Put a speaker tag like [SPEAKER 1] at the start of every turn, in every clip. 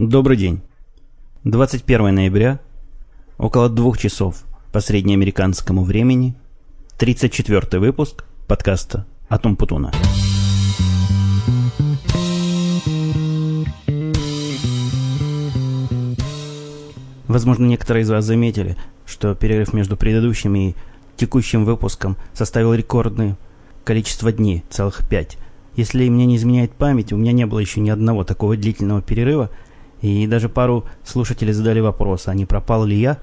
[SPEAKER 1] Добрый день. 21 ноября, около двух часов по среднеамериканскому времени, 34 выпуск подкаста «Атум Путуна». Возможно, некоторые из вас заметили, что перерыв между предыдущим и текущим выпуском составил рекордное количество дней, целых пять. Если мне не изменяет память, у меня не было еще ни одного такого длительного перерыва – и даже пару слушателей задали вопрос, а не пропал ли я,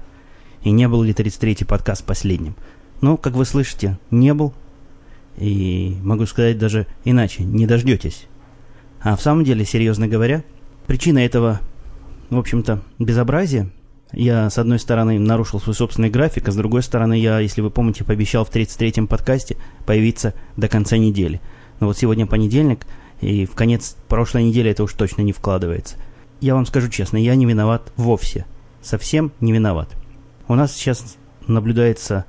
[SPEAKER 1] и не был ли 33-й подкаст последним. Ну, как вы слышите, не был. И могу сказать даже иначе, не дождетесь. А в самом деле, серьезно говоря, причина этого, в общем-то, безобразия, я, с одной стороны, нарушил свой собственный график, а с другой стороны, я, если вы помните, пообещал в 33-м подкасте появиться до конца недели. Но вот сегодня понедельник, и в конец прошлой недели это уж точно не вкладывается я вам скажу честно, я не виноват вовсе. Совсем не виноват. У нас сейчас наблюдается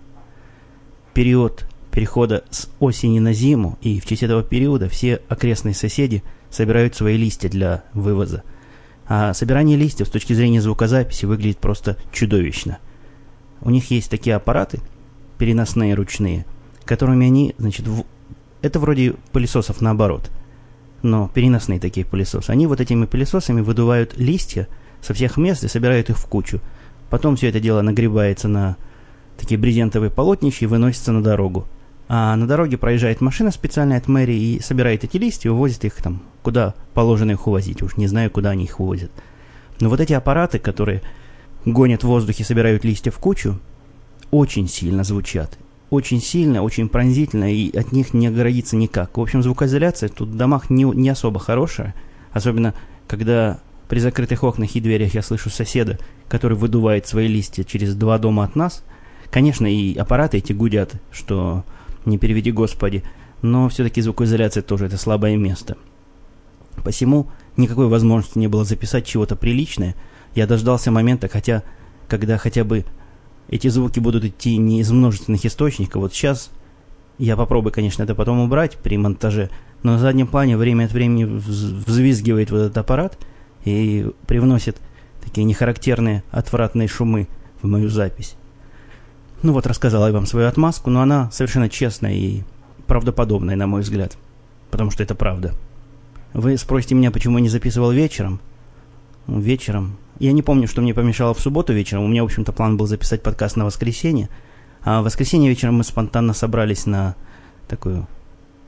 [SPEAKER 1] период перехода с осени на зиму, и в честь этого периода все окрестные соседи собирают свои листья для вывоза. А собирание листьев с точки зрения звукозаписи выглядит просто чудовищно. У них есть такие аппараты, переносные ручные, которыми они, значит, в... это вроде пылесосов наоборот – но переносные такие пылесосы. Они вот этими пылесосами выдувают листья со всех мест и собирают их в кучу. Потом все это дело нагребается на такие брезентовые полотнища и выносится на дорогу. А на дороге проезжает машина специальная от мэрии и собирает эти листья и увозит их там, куда положено их увозить. Уж не знаю, куда они их увозят. Но вот эти аппараты, которые гонят в воздухе, собирают листья в кучу, очень сильно звучат очень сильно, очень пронзительно, и от них не оградиться никак. В общем, звукоизоляция тут в домах не, не особо хорошая, особенно когда при закрытых окнах и дверях я слышу соседа, который выдувает свои листья через два дома от нас. Конечно, и аппараты эти гудят, что не переведи господи, но все-таки звукоизоляция тоже это слабое место. Посему никакой возможности не было записать чего-то приличное. Я дождался момента, хотя, когда хотя бы эти звуки будут идти не из множественных источников. Вот сейчас я попробую, конечно, это потом убрать при монтаже, но на заднем плане время от времени взвизгивает вот этот аппарат и привносит такие нехарактерные отвратные шумы в мою запись. Ну вот, рассказал я вам свою отмазку, но она совершенно честная и правдоподобная, на мой взгляд. Потому что это правда. Вы спросите меня, почему я не записывал вечером? Вечером я не помню, что мне помешало в субботу вечером. У меня, в общем-то, план был записать подкаст на воскресенье. А в воскресенье вечером мы спонтанно собрались на такую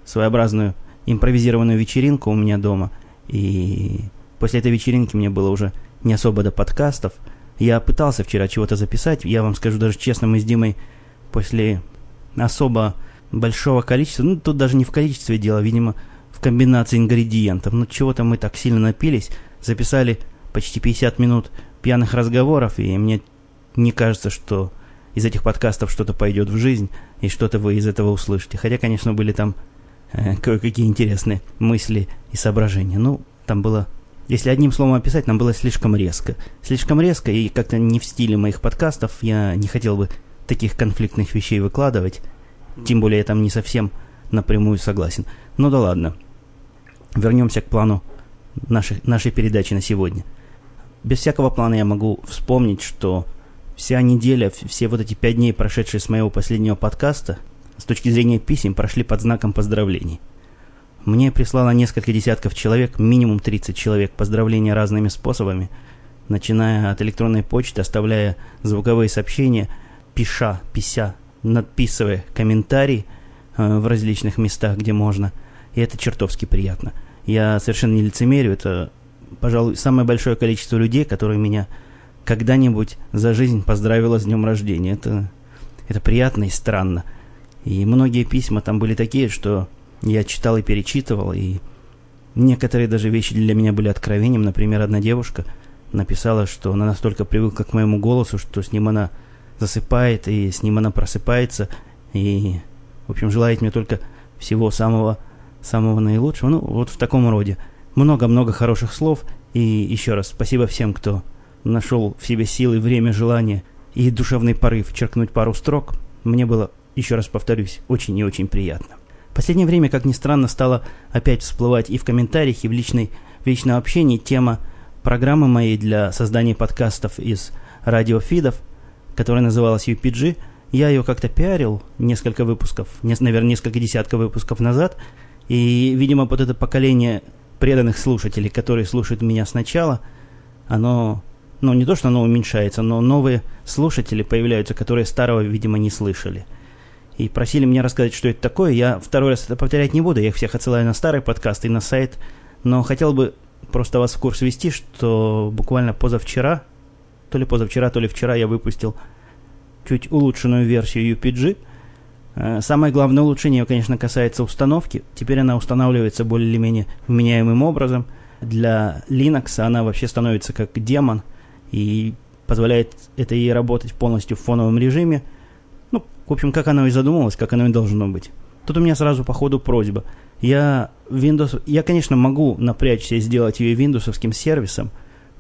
[SPEAKER 1] своеобразную импровизированную вечеринку у меня дома. И после этой вечеринки мне было уже не особо до подкастов. Я пытался вчера чего-то записать. Я вам скажу даже честно, мы с Димой после особо большого количества, ну тут даже не в количестве дела, видимо, в комбинации ингредиентов. Но чего-то мы так сильно напились, записали почти 50 минут пьяных разговоров, и мне не кажется, что из этих подкастов что-то пойдет в жизнь, и что-то вы из этого услышите. Хотя, конечно, были там э, кое-какие интересные мысли и соображения. Ну, там было... Если одним словом описать, нам было слишком резко. Слишком резко и как-то не в стиле моих подкастов. Я не хотел бы таких конфликтных вещей выкладывать. Тем более я там не совсем напрямую согласен. Ну да ладно. Вернемся к плану нашей, нашей передачи на сегодня – без всякого плана я могу вспомнить, что вся неделя, все вот эти пять дней, прошедшие с моего последнего подкаста, с точки зрения писем, прошли под знаком поздравлений. Мне прислало несколько десятков человек, минимум 30 человек, поздравления разными способами, начиная от электронной почты, оставляя звуковые сообщения, пиша, пися, надписывая комментарии э, в различных местах, где можно. И это чертовски приятно. Я совершенно не лицемерю, это пожалуй, самое большое количество людей, которые меня когда-нибудь за жизнь поздравило с днем рождения. Это, это приятно и странно. И многие письма там были такие, что я читал и перечитывал, и некоторые даже вещи для меня были откровением. Например, одна девушка написала, что она настолько привыкла к моему голосу, что с ним она засыпает, и с ним она просыпается, и, в общем, желает мне только всего самого, самого наилучшего. Ну, вот в таком роде много-много хороших слов. И еще раз спасибо всем, кто нашел в себе силы, время, желание и душевный порыв черкнуть пару строк. Мне было, еще раз повторюсь, очень и очень приятно. В последнее время, как ни странно, стало опять всплывать и в комментариях, и в, личной, в личном общении тема программы моей для создания подкастов из радиофидов, которая называлась UPG. Я ее как-то пиарил несколько выпусков, наверное, несколько десятков выпусков назад. И, видимо, вот это поколение преданных слушателей, которые слушают меня сначала, оно, ну, не то, что оно уменьшается, но новые слушатели появляются, которые старого, видимо, не слышали. И просили меня рассказать, что это такое. Я второй раз это повторять не буду. Я их всех отсылаю на старый подкаст и на сайт. Но хотел бы просто вас в курс ввести, что буквально позавчера, то ли позавчера, то ли вчера я выпустил чуть улучшенную версию UPG. Э, самое главное улучшение, конечно, касается установки. Теперь она устанавливается более или менее вменяемым образом. Для Linux она вообще становится как демон и позволяет это ей работать полностью в фоновом режиме. Ну, в общем, как оно и задумывалось, как оно и должно быть. Тут у меня сразу по ходу просьба. Я Windows, я, конечно, могу напрячься и сделать ее виндовсовским сервисом,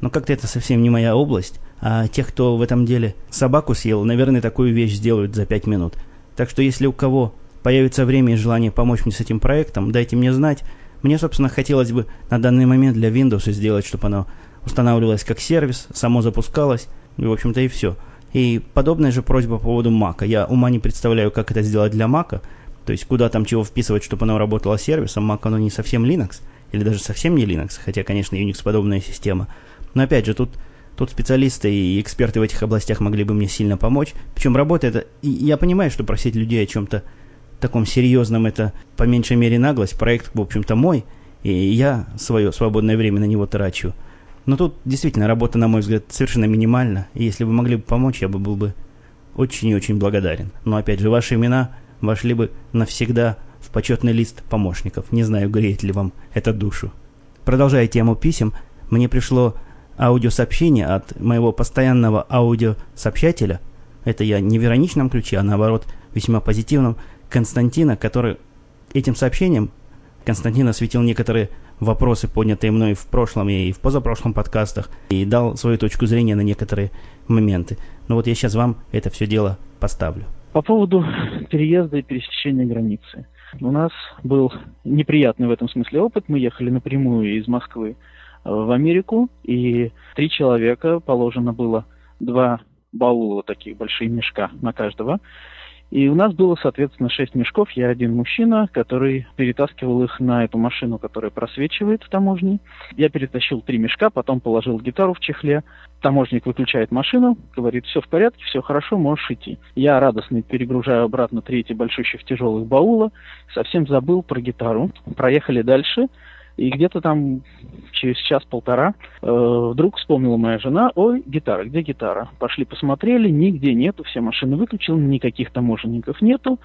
[SPEAKER 1] но как-то это совсем не моя область. А тех, кто в этом деле собаку съел, наверное, такую вещь сделают за 5 минут. Так что если у кого появится время и желание помочь мне с этим проектом, дайте мне знать. Мне, собственно, хотелось бы на данный момент для Windows сделать, чтобы оно устанавливалось как сервис, само запускалось, и, в общем-то, и все. И подобная же просьба по поводу Mac. Я ума не представляю, как это сделать для Mac, то есть куда там чего вписывать, чтобы оно работало сервисом. Mac оно не совсем Linux, или даже совсем не Linux, хотя, конечно, Unix подобная система. Но опять же, тут Тут специалисты и эксперты в этих областях могли бы мне сильно помочь. Причем работа это... И я понимаю, что просить людей о чем-то таком серьезном это по меньшей мере наглость. Проект, в общем-то, мой. И я свое свободное время на него трачу. Но тут действительно работа, на мой взгляд, совершенно минимальна. И если вы могли бы помочь, я бы был бы очень и очень благодарен. Но опять же, ваши имена вошли бы навсегда в почетный лист помощников. Не знаю, греет ли вам это душу. Продолжая тему писем, мне пришло аудиосообщение от моего постоянного аудиосообщателя, это я не в ироничном ключе, а наоборот весьма позитивном, Константина, который этим сообщением Константин осветил некоторые вопросы, поднятые мной в прошлом и в позапрошлом подкастах, и дал свою точку зрения на некоторые моменты. Но вот я сейчас вам это все дело поставлю.
[SPEAKER 2] По поводу переезда и пересечения границы. У нас был неприятный в этом смысле опыт. Мы ехали напрямую из Москвы в Америку, и три человека, положено было два баула таких большие мешка на каждого. И у нас было, соответственно, шесть мешков. Я один мужчина, который перетаскивал их на эту машину, которая просвечивает в таможне. Я перетащил три мешка, потом положил гитару в чехле. Таможник выключает машину, говорит, все в порядке, все хорошо, можешь идти. Я радостно перегружаю обратно три эти большущих тяжелых баула. Совсем забыл про гитару. Проехали дальше. И где-то там через час-полтора э, вдруг вспомнила моя жена, ой, гитара, где гитара? Пошли посмотрели, нигде нету, все машины выключены, никаких таможенников нету.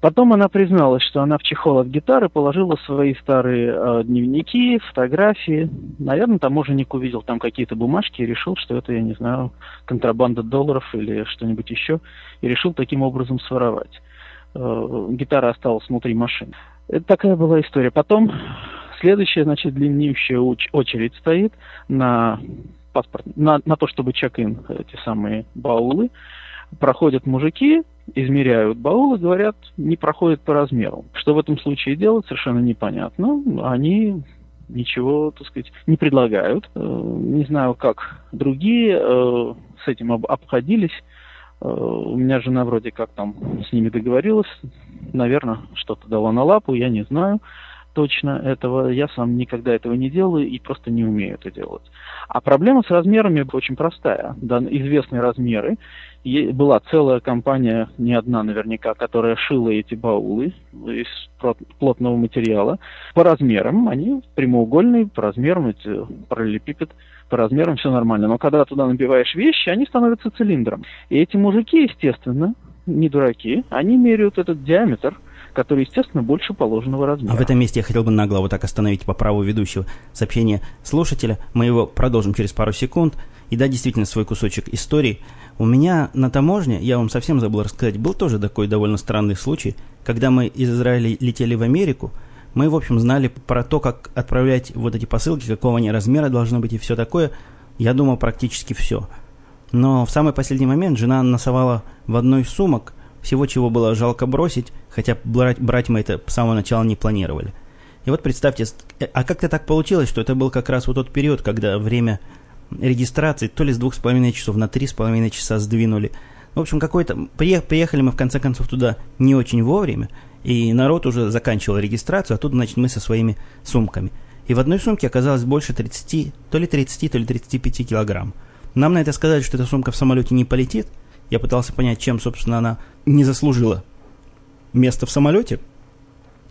[SPEAKER 2] Потом она призналась, что она в чехол от гитары положила свои старые э, дневники, фотографии. Наверное, таможенник увидел там какие-то бумажки и решил, что это, я не знаю, контрабанда долларов или что-нибудь еще, и решил таким образом своровать. Э, гитара осталась внутри машины. Это такая была история. Потом Следующая, значит, длиннющая очередь стоит на паспорт, на, на то, чтобы чек-ин, эти самые баулы. Проходят мужики, измеряют баулы, говорят, не проходят по размеру. Что в этом случае делать, совершенно непонятно. Они ничего, так сказать, не предлагают. Э, не знаю, как другие э, с этим обходились. Э, у меня жена вроде как там с ними договорилась. Наверное, что-то дала на лапу, я не знаю точно этого. Я сам никогда этого не делаю и просто не умею это делать. А проблема с размерами очень простая. Да, известные размеры. Была целая компания, не одна наверняка, которая шила эти баулы из плотного материала. По размерам они прямоугольные, по размерам эти параллелепипед, по размерам все нормально. Но когда туда набиваешь вещи, они становятся цилиндром. И эти мужики, естественно, не дураки, они меряют этот диаметр – который, естественно, больше положенного размера.
[SPEAKER 1] А в этом месте я хотел бы нагло вот так остановить по праву ведущего сообщение слушателя. Мы его продолжим через пару секунд. И да, действительно, свой кусочек истории. У меня на таможне, я вам совсем забыл рассказать, был тоже такой довольно странный случай, когда мы из Израиля летели в Америку, мы, в общем, знали про то, как отправлять вот эти посылки, какого они размера должно быть и все такое. Я думал практически все. Но в самый последний момент жена насовала в одной из сумок всего, чего было жалко бросить, хотя брать, брать мы это с самого начала не планировали. И вот представьте, а как-то так получилось, что это был как раз вот тот период, когда время регистрации то ли с двух с половиной часов на три с половиной часа сдвинули. В общем, какой-то... Приехали мы, в конце концов, туда не очень вовремя, и народ уже заканчивал регистрацию, а тут, значит, мы со своими сумками. И в одной сумке оказалось больше 30, то ли 30, то ли 35 килограмм. Нам на это сказали, что эта сумка в самолете не полетит. Я пытался понять, чем, собственно, она не заслужила место в самолете.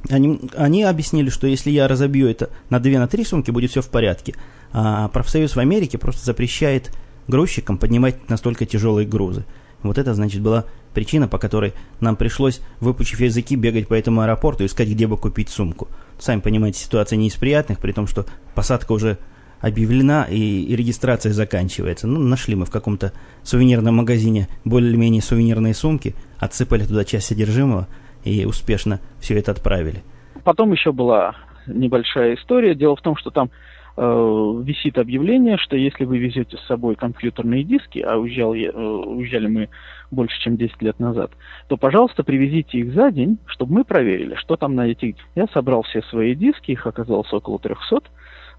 [SPEAKER 1] Они, они объяснили, что если я разобью это на 2 на 3 сумки, будет все в порядке. А профсоюз в Америке просто запрещает грузчикам поднимать настолько тяжелые грузы. Вот это, значит, была причина, по которой нам пришлось, выпучив языки, бегать по этому аэропорту и искать, где бы купить сумку. Сами понимаете, ситуация не из приятных, при том, что посадка уже объявлена и, и регистрация заканчивается. Ну, нашли мы в каком-то сувенирном магазине более-менее сувенирные сумки, отсыпали туда часть содержимого и успешно все это отправили.
[SPEAKER 2] Потом еще была небольшая история. Дело в том, что там э, висит объявление, что если вы везете с собой компьютерные диски, а уезжал я, э, уезжали мы больше, чем 10 лет назад, то, пожалуйста, привезите их за день, чтобы мы проверили, что там на этих... Я собрал все свои диски, их оказалось около 300,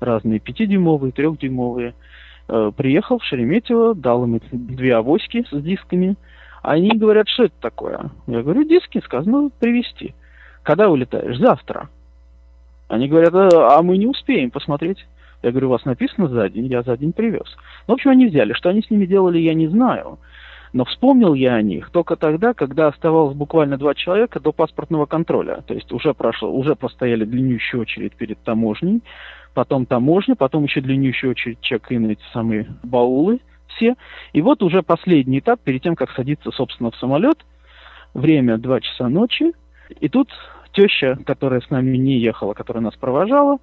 [SPEAKER 2] разные 5-дюймовые, 3-дюймовые. Э, приехал в Шереметьево, дал им две авоськи с дисками. Они говорят, что это такое? Я говорю, диски, сказано привезти. Когда улетаешь? Завтра. Они говорят, а, а мы не успеем посмотреть. Я говорю, у вас написано за день, я за день привез. Ну, в общем, они взяли. Что они с ними делали, я не знаю. Но вспомнил я о них только тогда, когда оставалось буквально два человека до паспортного контроля. То есть уже прошло, уже постояли длиннющую очередь перед таможней, потом таможня, потом еще длиннющую очередь чек-ин, эти самые баулы все. И вот уже последний этап, перед тем, как садиться, собственно, в самолет, время 2 часа ночи, и тут теща, которая с нами не ехала, которая нас провожала,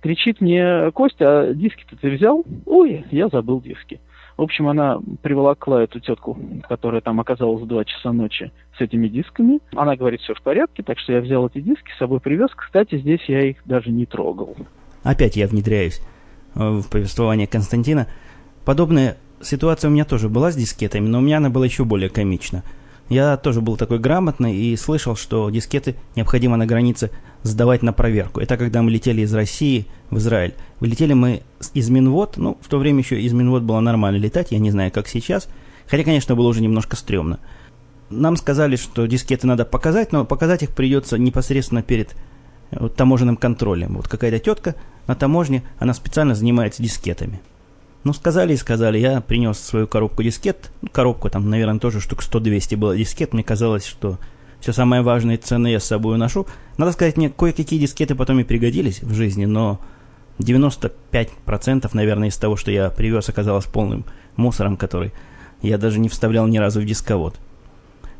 [SPEAKER 2] кричит мне, Костя, а диски-то ты взял? Ой, я забыл диски. В общем, она приволокла эту тетку, которая там оказалась в 2 часа ночи с этими дисками. Она говорит, все в порядке, так что я взял эти диски, с собой привез. Кстати, здесь я их даже не трогал.
[SPEAKER 1] Опять я внедряюсь э, в повествование Константина. Подобная ситуация у меня тоже была с дискетами, но у меня она была еще более комична – я тоже был такой грамотный и слышал, что дискеты необходимо на границе сдавать на проверку. Это когда мы летели из России в Израиль. Вылетели мы из Минвод, ну, в то время еще из Минвод было нормально летать, я не знаю, как сейчас. Хотя, конечно, было уже немножко стрёмно. Нам сказали, что дискеты надо показать, но показать их придется непосредственно перед вот, таможенным контролем. Вот какая-то тетка на таможне, она специально занимается дискетами. Ну, сказали и сказали. Я принес свою коробку дискет. Ну, коробку там, наверное, тоже штук 100-200 было дискет. Мне казалось, что все самое важное и ценное я с собой уношу. Надо сказать, мне кое-какие дискеты потом и пригодились в жизни, но 95% наверное из того, что я привез, оказалось полным мусором, который я даже не вставлял ни разу в дисковод.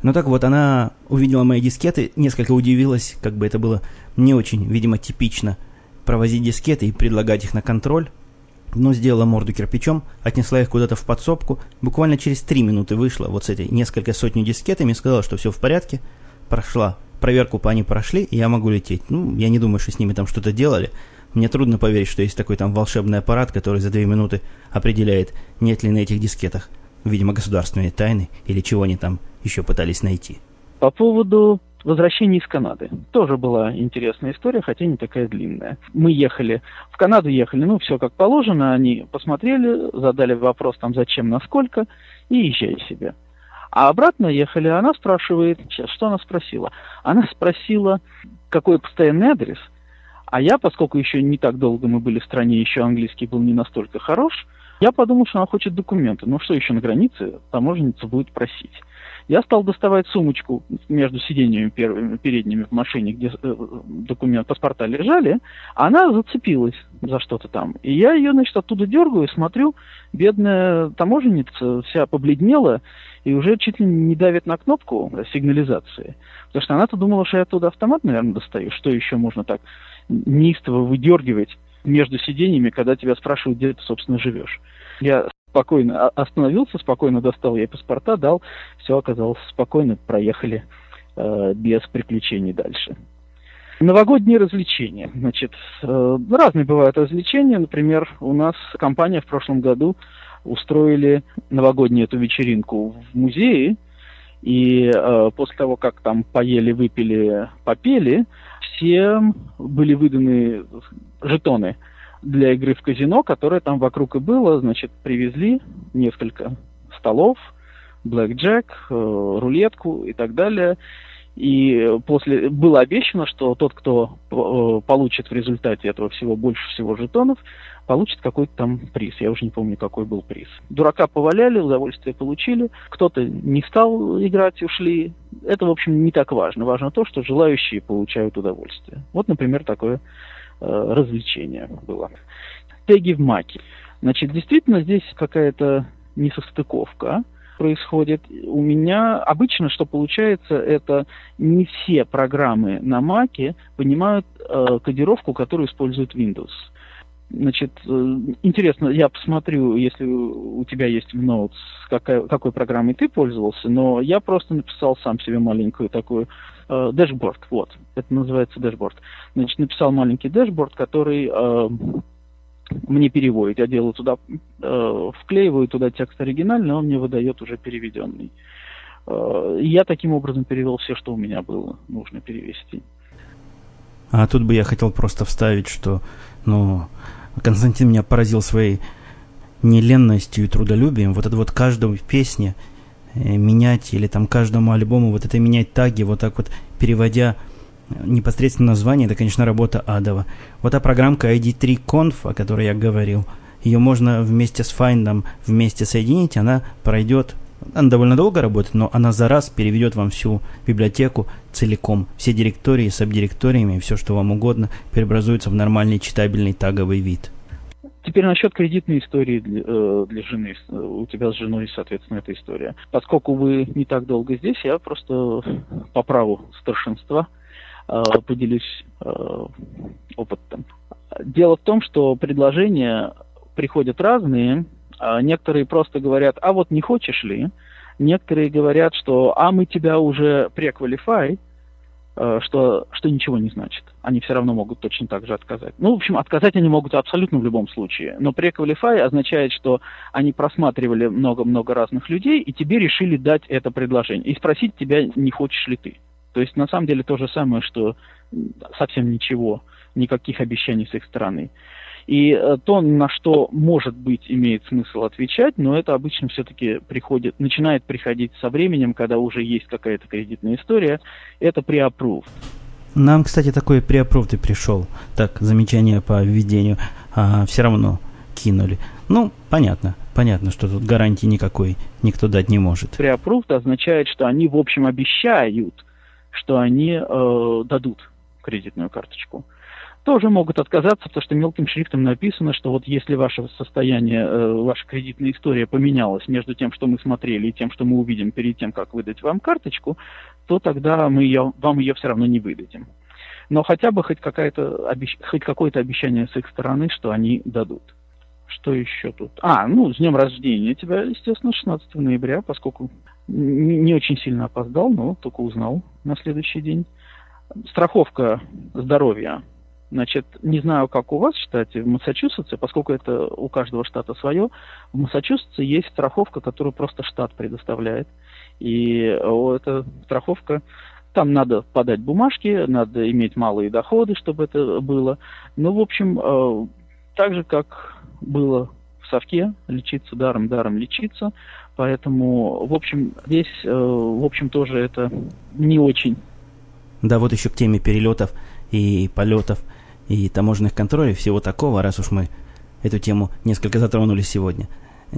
[SPEAKER 1] Ну так вот, она увидела мои дискеты, несколько удивилась, как бы это было не очень, видимо, типично провозить дискеты и предлагать их на контроль но сделала морду кирпичом, отнесла их куда-то в подсобку, буквально через три минуты вышла вот с этой несколько сотни дискетами и сказала, что все в порядке, прошла проверку по они прошли, и я могу лететь. Ну, я не думаю, что с ними там что-то делали. Мне трудно поверить, что есть такой там волшебный аппарат, который за две минуты определяет, нет ли на этих дискетах, видимо, государственные тайны или чего они там еще пытались найти.
[SPEAKER 2] По поводу возвращение из Канады. Тоже была интересная история, хотя не такая длинная. Мы ехали, в Канаду ехали, ну, все как положено, они посмотрели, задали вопрос там, зачем, насколько, и езжай себе. А обратно ехали, она спрашивает, что она спросила? Она спросила, какой постоянный адрес, а я, поскольку еще не так долго мы были в стране, еще английский был не настолько хорош, я подумал, что она хочет документы. Ну, что еще на границе таможенница будет просить. Я стал доставать сумочку между сиденьями первыми, передними в машине, где э, документы, паспорта лежали, она зацепилась за что-то там. И я ее, значит, оттуда дергаю, смотрю, бедная таможенница вся побледнела и уже чуть ли не давит на кнопку сигнализации. Потому что она-то думала, что я оттуда автомат, наверное, достаю. Что еще можно так неистово выдергивать между сиденьями, когда тебя спрашивают, где ты, собственно, живешь. Я спокойно остановился, спокойно достал ей паспорта, дал, все оказалось спокойно, проехали э, без приключений дальше. Новогодние развлечения. Значит, э, разные бывают развлечения. Например, у нас компания в прошлом году устроили новогоднюю эту вечеринку в музее. И э, после того, как там поели, выпили, попели, всем были выданы жетоны для игры в казино, которое там вокруг и было. Значит, привезли несколько столов, блэк-джек, э, рулетку и так далее. И после было обещано, что тот, кто э, получит в результате этого всего больше всего жетонов, получит какой-то там приз. Я уже не помню, какой был приз. Дурака поваляли, удовольствие получили. Кто-то не стал играть, ушли. Это, в общем, не так важно. Важно то, что желающие получают удовольствие. Вот, например, такое развлечение было. Теги в маке. Значит, действительно, здесь какая-то несостыковка происходит. У меня обычно, что получается, это не все программы на Маке понимают э, кодировку, которую использует Windows. Значит, э, интересно, я посмотрю, если у тебя есть в Notes, какая, какой программой ты пользовался, но я просто написал сам себе маленькую такую э, вот, это называется dashboard. Значит, написал маленький dashboard, который э, мне переводит. Я делаю туда, э, вклеиваю туда текст оригинальный, он мне выдает уже переведенный. Э, я таким образом перевел все, что у меня было нужно перевести.
[SPEAKER 1] А тут бы я хотел просто вставить, что, ну, Константин меня поразил своей неленностью и трудолюбием. Вот это вот каждой песне э, менять или там каждому альбому вот это менять таги, вот так вот переводя непосредственно название, это, конечно, работа адова. Вот та программка ID3Conf, о которой я говорил, ее можно вместе с Find вместе соединить, она пройдет она довольно долго работает, но она за раз переведет вам всю библиотеку целиком. Все директории, сабдиректориями, все, что вам угодно, преобразуется в нормальный читабельный таговый вид.
[SPEAKER 2] Теперь насчет кредитной истории для, э, для жены. У тебя с женой, соответственно, эта история. Поскольку вы не так долго здесь, я просто по праву старшинства э, поделюсь э, опытом. Дело в том, что предложения приходят разные, некоторые просто говорят, а вот не хочешь ли? Некоторые говорят, что а мы тебя уже преквалифай, э, что, что ничего не значит. Они все равно могут точно так же отказать. Ну, в общем, отказать они могут абсолютно в любом случае. Но преквалифай означает, что они просматривали много-много разных людей, и тебе решили дать это предложение. И спросить тебя, не хочешь ли ты. То есть, на самом деле, то же самое, что совсем ничего, никаких обещаний с их стороны. И э, то, на что, может быть, имеет смысл отвечать, но это обычно все-таки приходит, начинает приходить со временем, когда уже есть какая-то кредитная история, это pre-approved.
[SPEAKER 1] Нам, кстати, такой pre-approved и пришел. Так, замечание по введению. А, все равно кинули. Ну, понятно. Понятно, что тут гарантии никакой никто дать не может.
[SPEAKER 2] Pre-approved означает, что они, в общем, обещают, что они э, дадут кредитную карточку тоже могут отказаться, потому что мелким шрифтом написано, что вот если ваше состояние, э, ваша кредитная история поменялась между тем, что мы смотрели, и тем, что мы увидим перед тем, как выдать вам карточку, то тогда мы ее, вам ее все равно не выдадим. Но хотя бы хоть, хоть какое-то обещание с их стороны, что они дадут. Что еще тут? А, ну, с днем рождения тебя, естественно, 16 ноября, поскольку не очень сильно опоздал, но только узнал на следующий день. Страховка здоровья Значит, не знаю, как у вас в штате, в Массачусетсе, поскольку это у каждого штата свое, в Массачусетсе есть страховка, которую просто штат предоставляет. И эта страховка, там надо подать бумажки, надо иметь малые доходы, чтобы это было. Ну, в общем, э, так же, как было в совке, лечиться даром, даром лечиться. Поэтому, в общем, здесь, э, в общем, тоже это не очень.
[SPEAKER 1] Да, вот еще к теме перелетов и полетов – и таможенных контролей, всего такого, раз уж мы эту тему несколько затронули сегодня.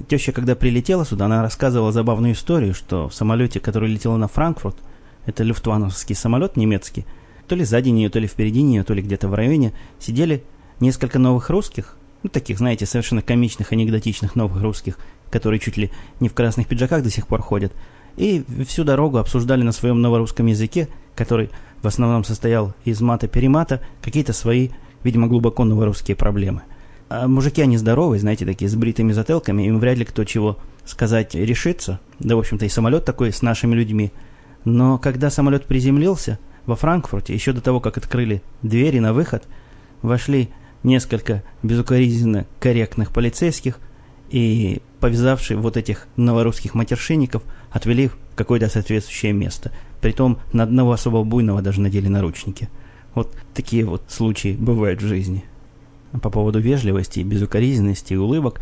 [SPEAKER 1] Теща, когда прилетела сюда, она рассказывала забавную историю, что в самолете, который летел на Франкфурт, это люфтвановский самолет немецкий, то ли сзади нее, то ли впереди нее, то ли где-то в районе, сидели несколько новых русских, ну, таких, знаете, совершенно комичных, анекдотичных новых русских, которые чуть ли не в красных пиджаках до сих пор ходят, и всю дорогу обсуждали на своем новорусском языке, который в основном состоял из мата-перемата, какие-то свои, видимо, глубоко новорусские проблемы. А мужики, они здоровые, знаете, такие с бритыми затылками, им вряд ли кто чего сказать решится. Да, в общем-то, и самолет такой с нашими людьми. Но когда самолет приземлился во Франкфурте, еще до того, как открыли двери на выход, вошли несколько безукоризненно корректных полицейских и, повязавшие вот этих новорусских матершинников, отвели в какое-то соответствующее место – Притом на одного особо буйного даже надели наручники. Вот такие вот случаи бывают в жизни. По поводу вежливости, безукоризненности и улыбок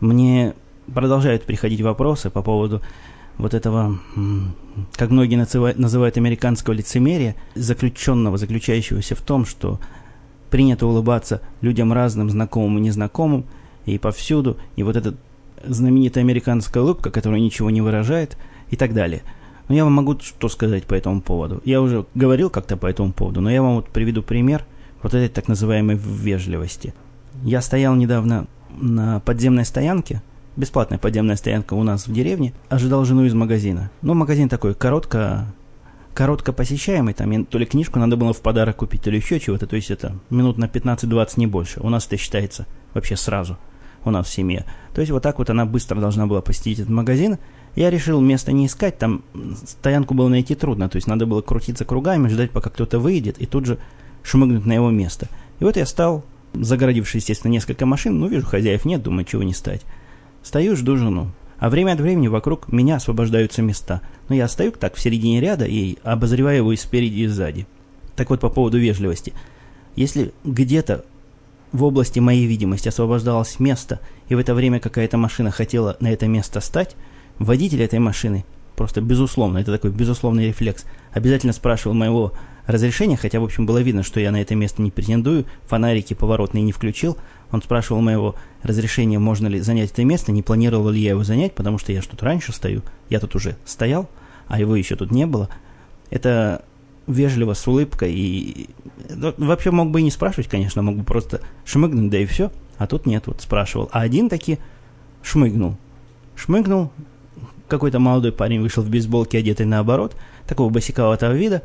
[SPEAKER 1] мне продолжают приходить вопросы по поводу вот этого, как многие называют, американского лицемерия, заключенного, заключающегося в том, что принято улыбаться людям разным, знакомым и незнакомым, и повсюду, и вот эта знаменитая американская улыбка, которая ничего не выражает, и так далее. Но я вам могу что сказать по этому поводу. Я уже говорил как-то по этому поводу, но я вам вот приведу пример вот этой так называемой вежливости. Я стоял недавно на подземной стоянке, бесплатная подземная стоянка у нас в деревне, ожидал жену из магазина. Ну, магазин такой коротко, коротко посещаемый, там то ли книжку надо было в подарок купить, то ли еще чего-то, то есть это минут на 15-20 не больше. У нас это считается вообще сразу, у нас в семье. То есть вот так вот она быстро должна была посетить этот магазин. Я решил место не искать, там стоянку было найти трудно, то есть надо было крутиться кругами, ждать, пока кто-то выйдет, и тут же шмыгнуть на его место. И вот я стал, загородившись, естественно, несколько машин, ну, вижу, хозяев нет, думаю, чего не стать. Стою, жду жену. А время от времени вокруг меня освобождаются места. Но я стою так в середине ряда и обозреваю его и спереди, и сзади. Так вот, по поводу вежливости. Если где-то в области моей видимости освобождалось место, и в это время какая-то машина хотела на это место стать, водитель этой машины, просто безусловно, это такой безусловный рефлекс, обязательно спрашивал моего разрешения, хотя, в общем, было видно, что я на это место не претендую, фонарики поворотные не включил, он спрашивал моего разрешения, можно ли занять это место, не планировал ли я его занять, потому что я что-то раньше стою, я тут уже стоял, а его еще тут не было. Это вежливо, с улыбкой, и вообще мог бы и не спрашивать, конечно, мог бы просто шмыгнуть, да и все, а тут нет, вот спрашивал. А один таки шмыгнул. Шмыгнул, какой-то молодой парень вышел в бейсболке, одетый наоборот, такого босиковатого вида,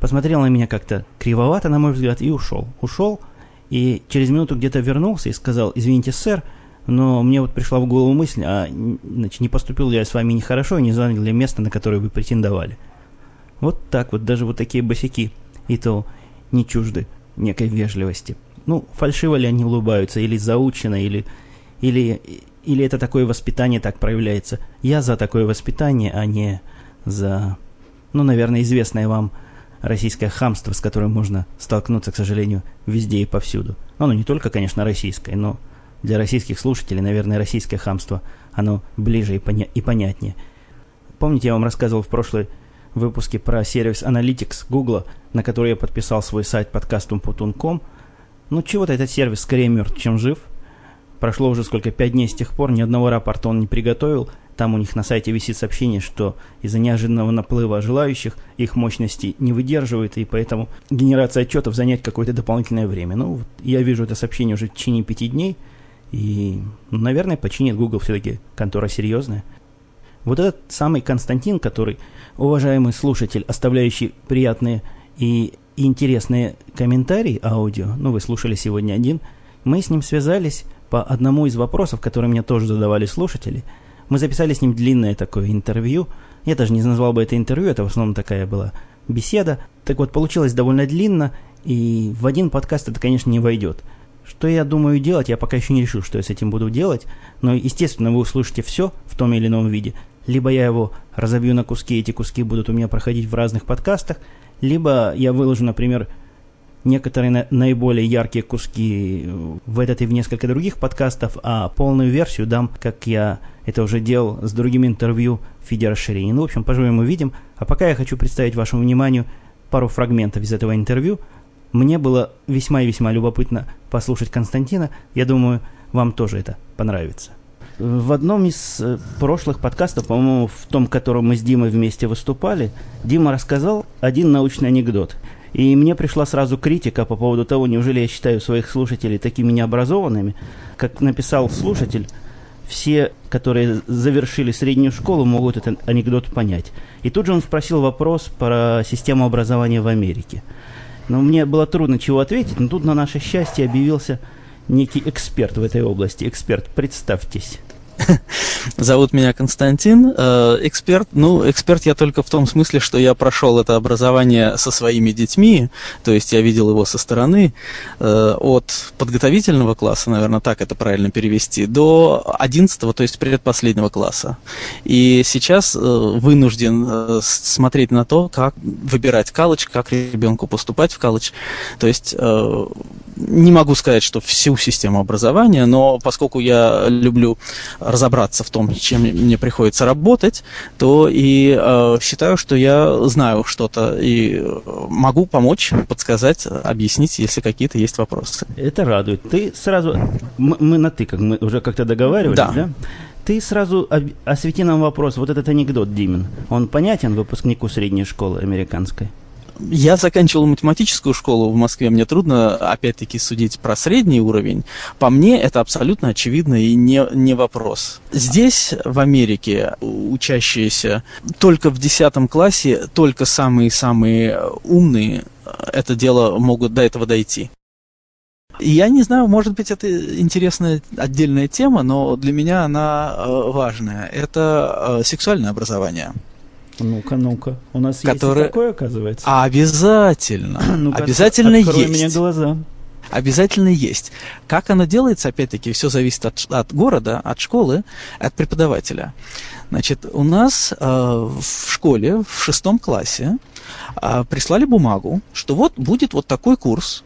[SPEAKER 1] посмотрел на меня как-то кривовато, на мой взгляд, и ушел. Ушел, и через минуту где-то вернулся и сказал, извините, сэр, но мне вот пришла в голову мысль, а значит, не поступил ли я с вами нехорошо и не занял ли место, на которое вы претендовали. Вот так вот, даже вот такие босяки, и то не чужды некой вежливости. Ну, фальшиво ли они улыбаются, или заучено, или, или, или это такое воспитание так проявляется. Я за такое воспитание, а не за, ну, наверное, известное вам российское хамство, с которым можно столкнуться, к сожалению, везде и повсюду. Ну, оно не только, конечно, российское, но для российских слушателей, наверное, российское хамство, оно ближе и, поня и понятнее. Помните, я вам рассказывал в прошлой выпуске про сервис Analytics Google, на который я подписал свой сайт подкастом Putun.com. Ну, чего-то этот сервис скорее мертв, чем жив. Прошло уже сколько, пять дней с тех пор, ни одного рапорта он не приготовил, там у них на сайте висит сообщение, что из-за неожиданного наплыва желающих их мощности не выдерживает, и поэтому генерация отчетов занять какое-то дополнительное время. Ну, вот я вижу это сообщение уже в течение пяти дней, и, ну, наверное, починит Google все-таки контора серьезная. Вот этот самый Константин, который, уважаемый слушатель, оставляющий приятные и интересные комментарии аудио, ну, вы слушали сегодня один, мы с ним связались по одному из вопросов, которые мне тоже задавали слушатели – мы записали с ним длинное такое интервью. Я даже не назвал бы это интервью, это в основном такая была беседа. Так вот, получилось довольно длинно, и в один подкаст это, конечно, не войдет. Что я думаю делать, я пока еще не решил, что я с этим буду делать. Но, естественно, вы услышите все в том или ином виде. Либо я его разобью на куски, эти куски будут у меня проходить в разных подкастах, либо я выложу, например, некоторые на, наиболее яркие куски в этот и в несколько других подкастов, а полную версию дам, как я это уже делал с другим интервью в фиде расширений. Ну, в общем, поживем увидим. А пока я хочу представить вашему вниманию пару фрагментов из этого интервью. Мне было весьма и весьма любопытно послушать Константина. Я думаю, вам тоже это понравится. В одном из э, прошлых подкастов, по-моему, в том, в котором мы с Димой вместе выступали, Дима рассказал один научный анекдот – и мне пришла сразу критика по поводу того, неужели я считаю своих слушателей такими необразованными. Как написал слушатель, все, которые завершили среднюю школу, могут этот анекдот понять. И тут же он спросил вопрос про систему образования в Америке. Но мне было трудно чего ответить, но тут на наше счастье объявился некий эксперт в этой области. Эксперт, представьтесь.
[SPEAKER 2] Зовут меня Константин. Э, эксперт, ну, эксперт я только в том смысле, что я прошел это образование со своими детьми, то есть я видел его со стороны, э, от подготовительного класса, наверное, так это правильно перевести, до 11, то есть предпоследнего класса. И сейчас э, вынужден смотреть на то, как выбирать колледж, как ребенку поступать в колледж. То есть не могу сказать, что всю систему образования, но поскольку я люблю разобраться в том, чем мне приходится работать, то и э, считаю, что я знаю что-то и могу помочь, подсказать, объяснить, если какие-то есть вопросы.
[SPEAKER 1] Это радует. Ты сразу... Мы, мы на «ты», как мы уже как-то договаривались, да? да? Ты сразу освети нам вопрос. Вот этот анекдот, Димин, он понятен выпускнику средней школы американской?
[SPEAKER 2] Я заканчивал математическую школу в Москве, мне трудно, опять-таки, судить про средний уровень. По мне, это абсолютно очевидно и не, не вопрос. Здесь, в Америке, учащиеся только в 10 классе, только самые-самые умные это дело могут до этого дойти. Я не знаю, может быть, это интересная отдельная тема, но для меня она э, важная. Это э, сексуальное образование.
[SPEAKER 1] Ну-ка, ну-ка. У нас который... есть такое, оказывается?
[SPEAKER 2] Обязательно. ну Обязательно
[SPEAKER 1] открой
[SPEAKER 2] есть.
[SPEAKER 1] мне глаза.
[SPEAKER 2] Обязательно есть. Как оно делается, опять-таки, все зависит от, от города, от школы, от преподавателя. Значит, у нас э, в школе, в шестом классе, э, прислали бумагу, что вот будет вот такой курс,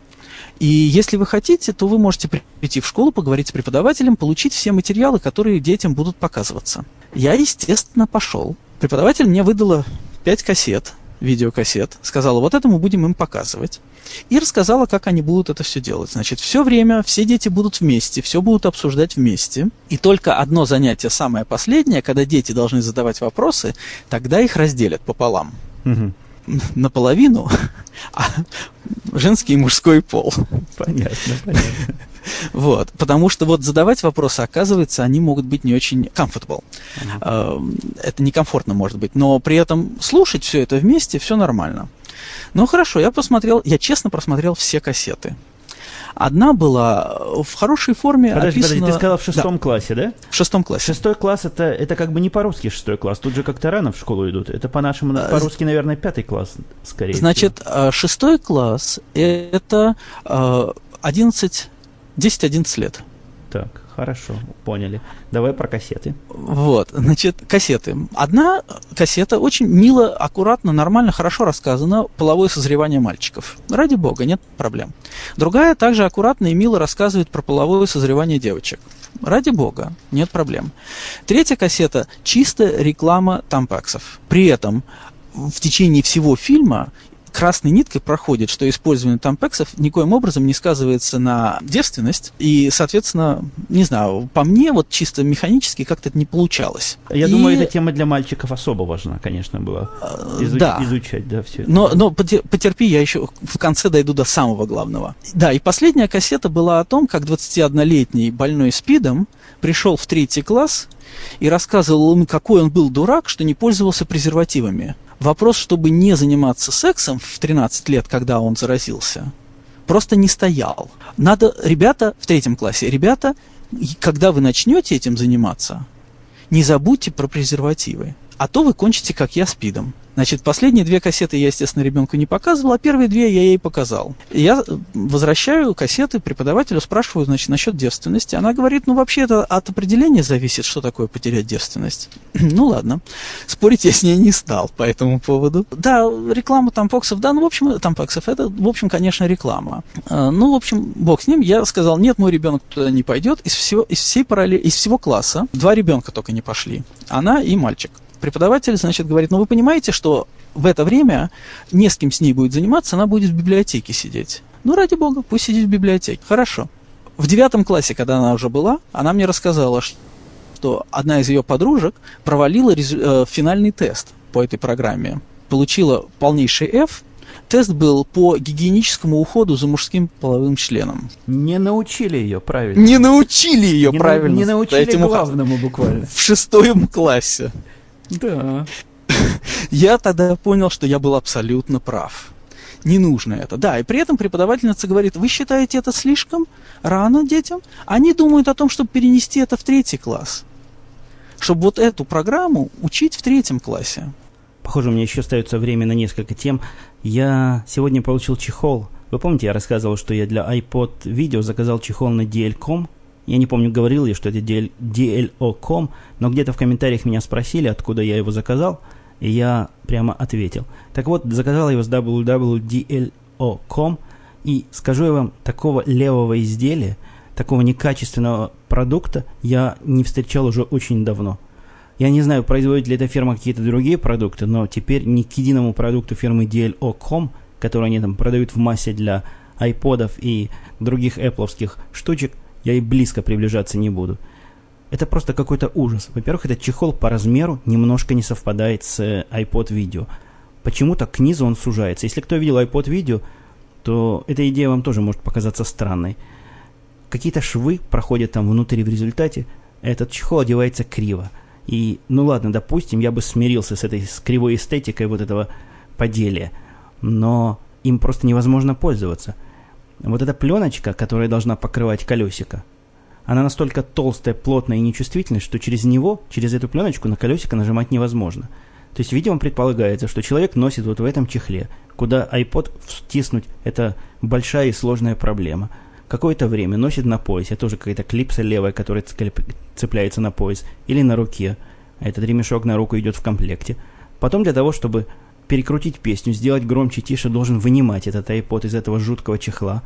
[SPEAKER 2] и если вы хотите, то вы можете прийти в школу, поговорить с преподавателем, получить все материалы, которые детям будут показываться. Я, естественно, пошел. Преподаватель мне выдала пять кассет, видеокассет, сказала, вот это мы будем им показывать. И рассказала, как они будут это все делать. Значит, все время все дети будут вместе, все будут обсуждать вместе. И только одно занятие, самое последнее, когда дети должны задавать вопросы, тогда их разделят пополам. Угу. Наполовину, а женский и мужской пол.
[SPEAKER 1] Понятно, понятно.
[SPEAKER 2] Вот, потому что вот задавать вопросы, оказывается, они могут быть не очень comfortable. Uh-huh. Это некомфортно может быть, но при этом слушать все это вместе, все нормально. Ну хорошо, я посмотрел, я честно просмотрел все кассеты. Одна была в хорошей форме.
[SPEAKER 1] Подожди, описана... подожди, ты сказал в шестом да. классе, да?
[SPEAKER 2] В шестом классе.
[SPEAKER 1] Шестой класс это, это как бы не по-русски шестой класс. Тут же как-то рано в школу идут. Это по-нашему, а, по-русски, наверное, пятый класс, скорее
[SPEAKER 2] Значит, всего. шестой класс это 11 10-11 лет.
[SPEAKER 1] Так, хорошо, поняли. Давай про кассеты.
[SPEAKER 2] Вот, значит, кассеты. Одна кассета очень мило, аккуратно, нормально, хорошо рассказана половое созревание мальчиков. Ради бога, нет проблем. Другая также аккуратно и мило рассказывает про половое созревание девочек. Ради бога, нет проблем. Третья кассета – чисто реклама тампаксов. При этом в течение всего фильма красной ниткой проходит, что использование тампексов никоим образом не сказывается на девственность, и, соответственно, не знаю, по мне вот чисто механически как-то это не получалось.
[SPEAKER 1] Я и... думаю, эта тема для мальчиков особо важна, конечно, была. Изуч... Да. Изучать, да, все это.
[SPEAKER 2] Но, но потерпи, я еще в конце дойду до самого главного. Да, и последняя кассета была о том, как 21-летний больной СПИДом пришел в третий класс и рассказывал ему, какой он был дурак, что не пользовался презервативами. Вопрос, чтобы не заниматься сексом в 13 лет, когда он заразился, просто не стоял. Надо, ребята, в третьем классе, ребята, когда вы начнете этим заниматься, не забудьте про презервативы. А то вы кончите, как я, спидом. Значит, последние две кассеты я, естественно, ребенку не показывал, а первые две я ей показал. Я возвращаю кассеты преподавателю, спрашиваю, значит, насчет девственности. Она говорит, ну, вообще это от определения зависит, что такое потерять девственность. ну, ладно. Спорить я с ней не стал по этому поводу. Да, реклама тампоксов, да, ну, в общем, тампоксов, это, в общем, конечно, реклама. А, ну, в общем, бог с ним. Я сказал, нет, мой ребенок туда не пойдет. Из, всего, из всей параллели, из всего класса два ребенка только не пошли. Она и мальчик преподаватель, значит, говорит, ну вы понимаете, что в это время не с кем с ней будет заниматься, она будет в библиотеке сидеть. Ну, ради бога, пусть сидит в библиотеке. Хорошо. В девятом классе, когда она уже была, она мне рассказала, что одна из ее подружек провалила резу- э, финальный тест по этой программе. Получила полнейший F, Тест был по гигиеническому уходу за мужским половым членом.
[SPEAKER 1] Не научили ее правильно.
[SPEAKER 2] Не научили ее не правильно. На,
[SPEAKER 1] не научили главному буквально.
[SPEAKER 2] В шестом классе.
[SPEAKER 1] Да.
[SPEAKER 2] Я тогда понял, что я был абсолютно прав. Не нужно это. Да, и при этом преподавательница говорит, вы считаете это слишком рано детям? Они думают о том, чтобы перенести это в третий класс.
[SPEAKER 3] чтобы вот эту программу учить в третьем классе.
[SPEAKER 1] Похоже, у меня еще остается время на несколько тем. Я сегодня получил чехол. Вы помните, я рассказывал, что я для iPod видео заказал чехол на DL.com. Я не помню, говорил я, что это DL, DLO.com, но где-то в комментариях меня спросили, откуда я его заказал, и я прямо ответил. Так вот, заказал его с www.dlo.com, и скажу я вам, такого левого изделия, такого некачественного продукта я не встречал уже очень давно. Я не знаю, производит ли эта фирма какие-то другие продукты, но теперь ни к единому продукту фирмы DLO.com, который они там продают в массе для айподов и других Apple штучек, я и близко приближаться не буду. Это просто какой-то ужас. Во-первых, этот чехол по размеру немножко не совпадает с iPod видео. Почему-то к низу он сужается. Если кто видел iPod видео, то эта идея вам тоже может показаться странной. Какие-то швы проходят там внутри в результате, этот чехол одевается криво. И, ну ладно, допустим, я бы смирился с этой с кривой эстетикой вот этого поделия, но им просто невозможно пользоваться. Вот эта пленочка, которая должна покрывать колесико, она настолько толстая, плотная и нечувствительная, что через него, через эту пленочку на колесико нажимать невозможно. То есть, видимо, предполагается, что человек носит вот в этом чехле, куда iPod втиснуть – это большая и сложная проблема. Какое-то время носит на поясе, тоже какая-то клипса левая, которая цепляется на пояс, или на руке. Этот ремешок на руку идет в комплекте. Потом для того, чтобы перекрутить песню, сделать громче, тише, должен вынимать этот iPod из этого жуткого чехла,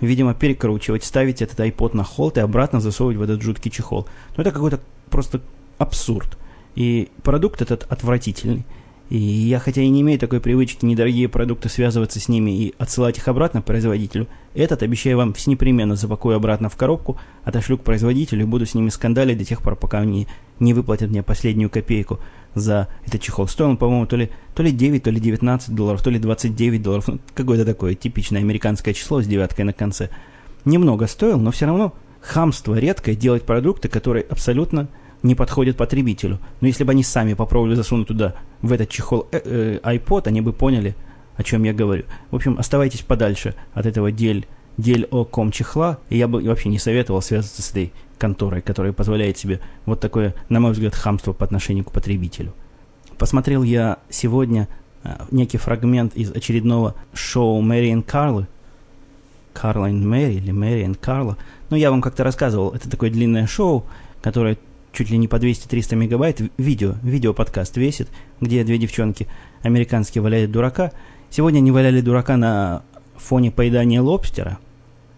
[SPEAKER 1] видимо, перекручивать, ставить этот iPod на холд и обратно засовывать в этот жуткий чехол. Ну, это какой-то просто абсурд. И продукт этот отвратительный. И я, хотя и не имею такой привычки недорогие продукты связываться с ними и отсылать их обратно производителю, этот, обещаю вам, все непременно запакую обратно в коробку, отошлю к производителю и буду с ними скандалить до тех пор, пока они не выплатят мне последнюю копейку за этот чехол. Стоил он, по-моему, то ли, то ли 9, то ли 19 долларов, то ли 29 долларов. Ну, какое-то такое типичное американское число с девяткой на конце. Немного стоил, но все равно хамство редкое делать продукты, которые абсолютно не подходят потребителю. Но если бы они сами попробовали засунуть туда, в этот чехол э, э, iPod, они бы поняли, о чем я говорю. В общем, оставайтесь подальше от этого дель, дель о ком чехла, и я бы вообще не советовал связываться с этой конторой, которая позволяет себе вот такое, на мой взгляд, хамство по отношению к потребителю. Посмотрел я сегодня э, некий фрагмент из очередного шоу Мэри и Карлы, Карлайн Мэри или Мэри и Карла. Ну, я вам как-то рассказывал, это такое длинное шоу, которое чуть ли не по 200-300 мегабайт видео, видео-подкаст весит, где две девчонки американские валяют дурака. Сегодня они валяли дурака на фоне поедания лобстера.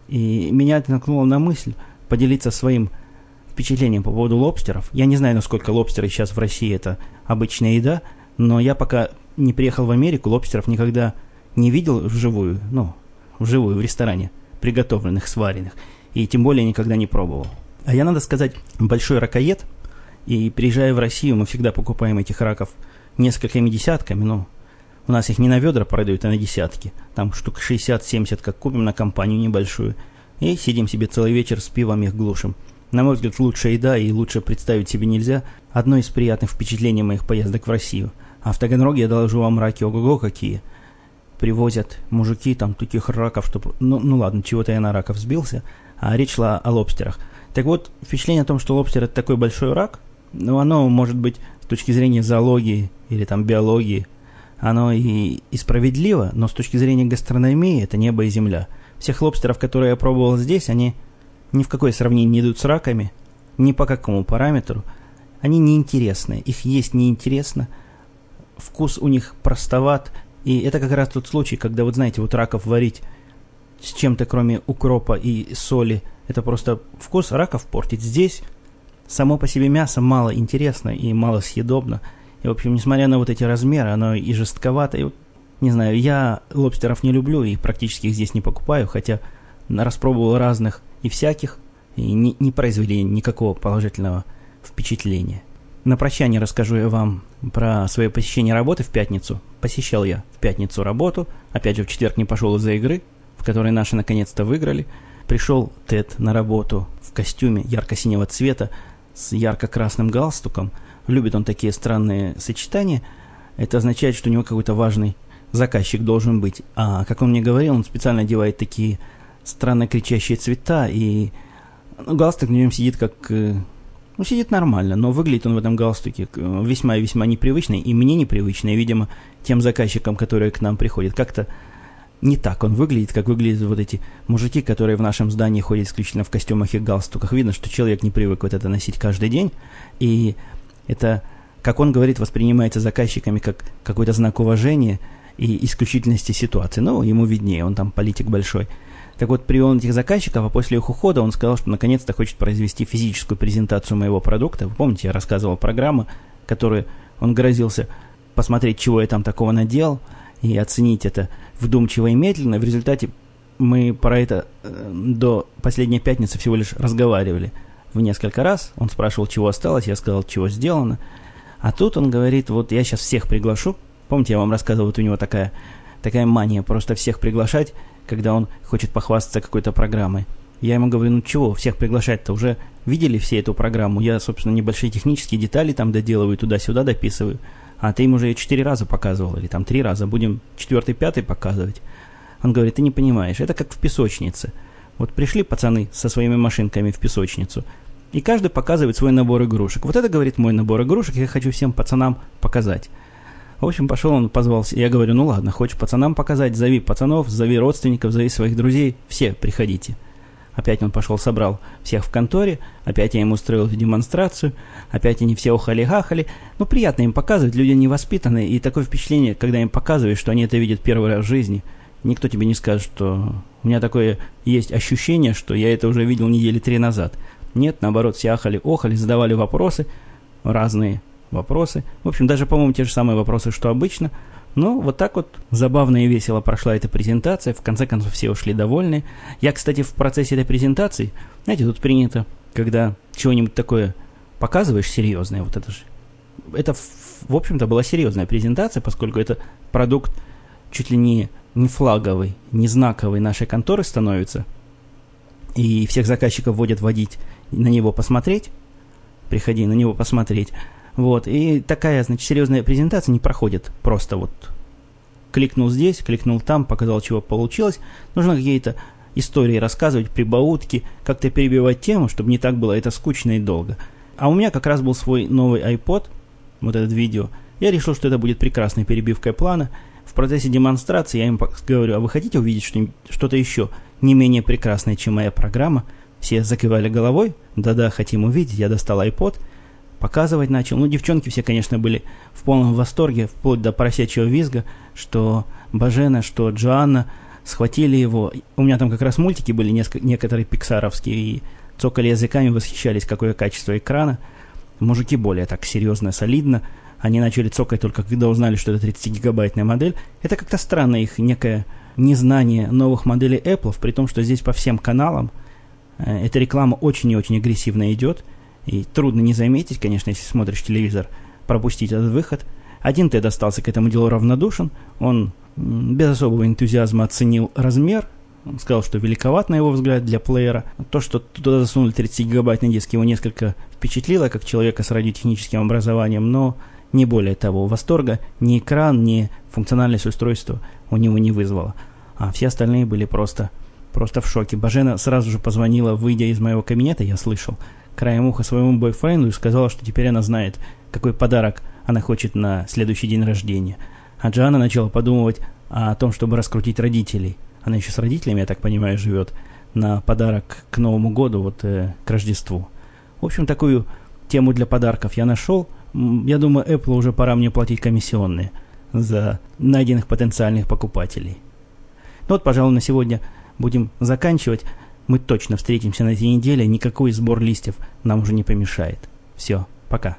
[SPEAKER 1] И меня это накнуло на мысль поделиться своим впечатлением по поводу лобстеров. Я не знаю, насколько лобстеры сейчас в России это обычная еда, но я пока не приехал в Америку, лобстеров никогда не видел вживую, ну, вживую в ресторане, приготовленных, сваренных, и тем более никогда не пробовал. А я, надо сказать, большой ракоед. И приезжая в Россию, мы всегда покупаем этих раков несколькими десятками. Ну, у нас их не на ведра продают, а на десятки. Там штук 60-70, как купим на компанию небольшую. И сидим себе целый вечер с пивом их глушим. На мой взгляд, лучшая еда и лучше представить себе нельзя. Одно из приятных впечатлений моих поездок в Россию. А в Таганроге я доложу вам раки ого-го какие. Привозят мужики там таких раков, что... Ну, ну ладно, чего-то я на раков сбился. А речь шла о лобстерах. Так вот, впечатление о том, что лобстер это такой большой рак, ну, оно может быть с точки зрения зоологии или там биологии, оно и, и справедливо, но с точки зрения гастрономии это небо и земля. Всех лобстеров, которые я пробовал здесь, они ни в какое сравнение не идут с раками, ни по какому параметру. Они неинтересны, их есть неинтересно, вкус у них простоват, и это как раз тот случай, когда, вот знаете, вот раков варить с чем-то, кроме укропа и соли, это просто вкус раков портит. Здесь само по себе мясо мало интересно и мало съедобно. И, в общем, несмотря на вот эти размеры, оно и жестковато. И вот, не знаю, я лобстеров не люблю и практически их здесь не покупаю, хотя распробовал разных и всяких, и не, не произвели никакого положительного впечатления. На прощание расскажу я вам про свое посещение работы в пятницу. Посещал я в пятницу работу, опять же в четверг не пошел из-за игры, в которой наши наконец-то выиграли – Пришел Тед на работу в костюме ярко-синего цвета с ярко-красным галстуком. Любит он такие странные сочетания. Это означает, что у него какой-то важный заказчик должен быть. А, как он мне говорил, он специально одевает такие странно кричащие цвета, и ну, галстук на нем сидит как, э, Ну, сидит нормально, но выглядит он в этом галстуке весьма и весьма непривычный, и мне непривычный, и, видимо, тем заказчикам, которые к нам приходят. Как-то не так он выглядит, как выглядят вот эти мужики, которые в нашем здании ходят исключительно в костюмах и галстуках. Видно, что человек не привык вот это носить каждый день, и это, как он говорит, воспринимается заказчиками как какой-то знак уважения и исключительности ситуации. Ну, ему виднее, он там политик большой. Так вот, привел этих заказчиков, а после их ухода он сказал, что наконец-то хочет произвести физическую презентацию моего продукта. Вы помните, я рассказывал программу, которую он грозился посмотреть, чего я там такого наделал, и оценить это вдумчиво и медленно. В результате мы про это э, до последней пятницы всего лишь разговаривали в несколько раз. Он спрашивал, чего осталось, я сказал, чего сделано. А тут он говорит, вот я сейчас всех приглашу. Помните, я вам рассказывал, вот у него такая, такая мания просто всех приглашать когда он хочет похвастаться какой-то программой. Я ему говорю, ну чего, всех приглашать-то уже видели все эту программу. Я, собственно, небольшие технические детали там доделываю, туда-сюда дописываю. А ты им уже четыре раза показывал, или там три раза, будем четвертый, пятый показывать. Он говорит, ты не понимаешь, это как в песочнице. Вот пришли пацаны со своими машинками в песочницу, и каждый показывает свой набор игрушек. Вот это, говорит, мой набор игрушек, я хочу всем пацанам показать. В общем, пошел он, позвался. Я говорю, ну ладно, хочешь пацанам показать, зови пацанов, зови родственников, зови своих друзей, все приходите. Опять он пошел, собрал всех в конторе, опять я ему устроил демонстрацию, опять они все ухали-хахали. Ну, приятно им показывать, люди невоспитанные, и такое впечатление, когда им показываешь, что они это видят первый раз в жизни. Никто тебе не скажет, что у меня такое есть ощущение, что я это уже видел недели три назад. Нет, наоборот, все ахали-охали, задавали вопросы разные, вопросы. В общем, даже, по-моему, те же самые вопросы, что обычно. Но вот так вот забавно и весело прошла эта презентация. В конце концов, все ушли довольны. Я, кстати, в процессе этой презентации, знаете, тут принято, когда чего-нибудь такое показываешь серьезное, вот это же. Это, в общем-то, была серьезная презентация, поскольку это продукт чуть ли не, не флаговый, не знаковый нашей конторы становится. И всех заказчиков вводят водить на него посмотреть. Приходи на него посмотреть. Вот, и такая, значит, серьезная презентация не проходит просто вот кликнул здесь, кликнул там, показал, чего получилось. Нужно какие-то истории рассказывать, прибаутки, как-то перебивать тему, чтобы не так было это скучно и долго. А у меня как раз был свой новый iPod, вот этот видео. Я решил, что это будет прекрасной перебивкой плана. В процессе демонстрации я им говорю, а вы хотите увидеть что-то еще не менее прекрасное, чем моя программа? Все закивали головой. Да-да, хотим увидеть. Я достал iPod – показывать начал. Ну, девчонки все, конечно, были в полном восторге, вплоть до поросячьего визга, что Бажена, что Джоанна схватили его. У меня там как раз мультики были несколько, некоторые пиксаровские, и цокали языками, восхищались, какое качество экрана. Мужики более так серьезно, солидно. Они начали цокать только когда узнали, что это 30-гигабайтная модель. Это как-то странно их некое незнание новых моделей Apple, при том, что здесь по всем каналам э, эта реклама очень и очень агрессивно идет – и трудно не заметить, конечно, если смотришь телевизор, пропустить этот выход. Один Тед остался к этому делу равнодушен. Он без особого энтузиазма оценил размер. Он сказал, что великоват, на его взгляд, для плеера. То, что туда засунули 30-гигабайтный диск, его несколько впечатлило, как человека с радиотехническим образованием, но не более того. Восторга ни экран, ни функциональность устройства у него не вызвало. А все остальные были просто, просто в шоке. Бажена сразу же позвонила, выйдя из моего кабинета, я слышал, краем уха своему бойфренду и сказала, что теперь она знает, какой подарок она хочет на следующий день рождения. А Джоанна начала подумывать о том, чтобы раскрутить родителей. Она еще с родителями, я так понимаю, живет на подарок к Новому году, вот э, к Рождеству. В общем, такую тему для подарков я нашел. Я думаю, Apple уже пора мне платить комиссионные за найденных потенциальных покупателей. Ну вот, пожалуй, на сегодня будем заканчивать. Мы точно встретимся на этой неделе, никакой сбор листьев нам уже не помешает. Все, пока.